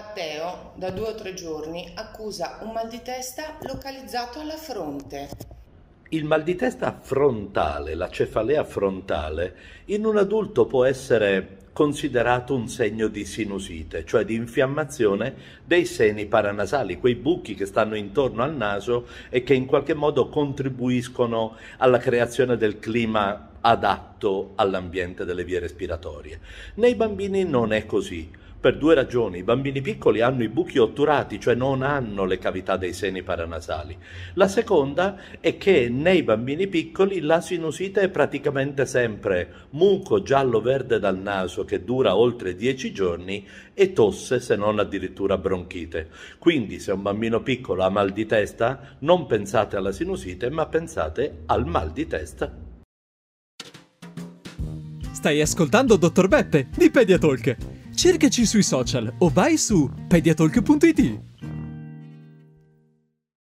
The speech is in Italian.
Matteo, da due o tre giorni, accusa un mal di testa localizzato alla fronte. Il mal di testa frontale, la cefalea frontale, in un adulto può essere considerato un segno di sinusite, cioè di infiammazione dei seni paranasali, quei buchi che stanno intorno al naso e che in qualche modo contribuiscono alla creazione del clima adatto all'ambiente delle vie respiratorie. Nei bambini non è così per due ragioni. I bambini piccoli hanno i buchi otturati, cioè non hanno le cavità dei seni paranasali. La seconda è che nei bambini piccoli la sinusite è praticamente sempre muco giallo-verde dal naso che dura oltre 10 giorni e tosse se non addirittura bronchite. Quindi se un bambino piccolo ha mal di testa, non pensate alla sinusite, ma pensate al mal di testa. Stai ascoltando Dottor Beppe di Pediatalk. Cercaci sui social o vai su pediatalk.it.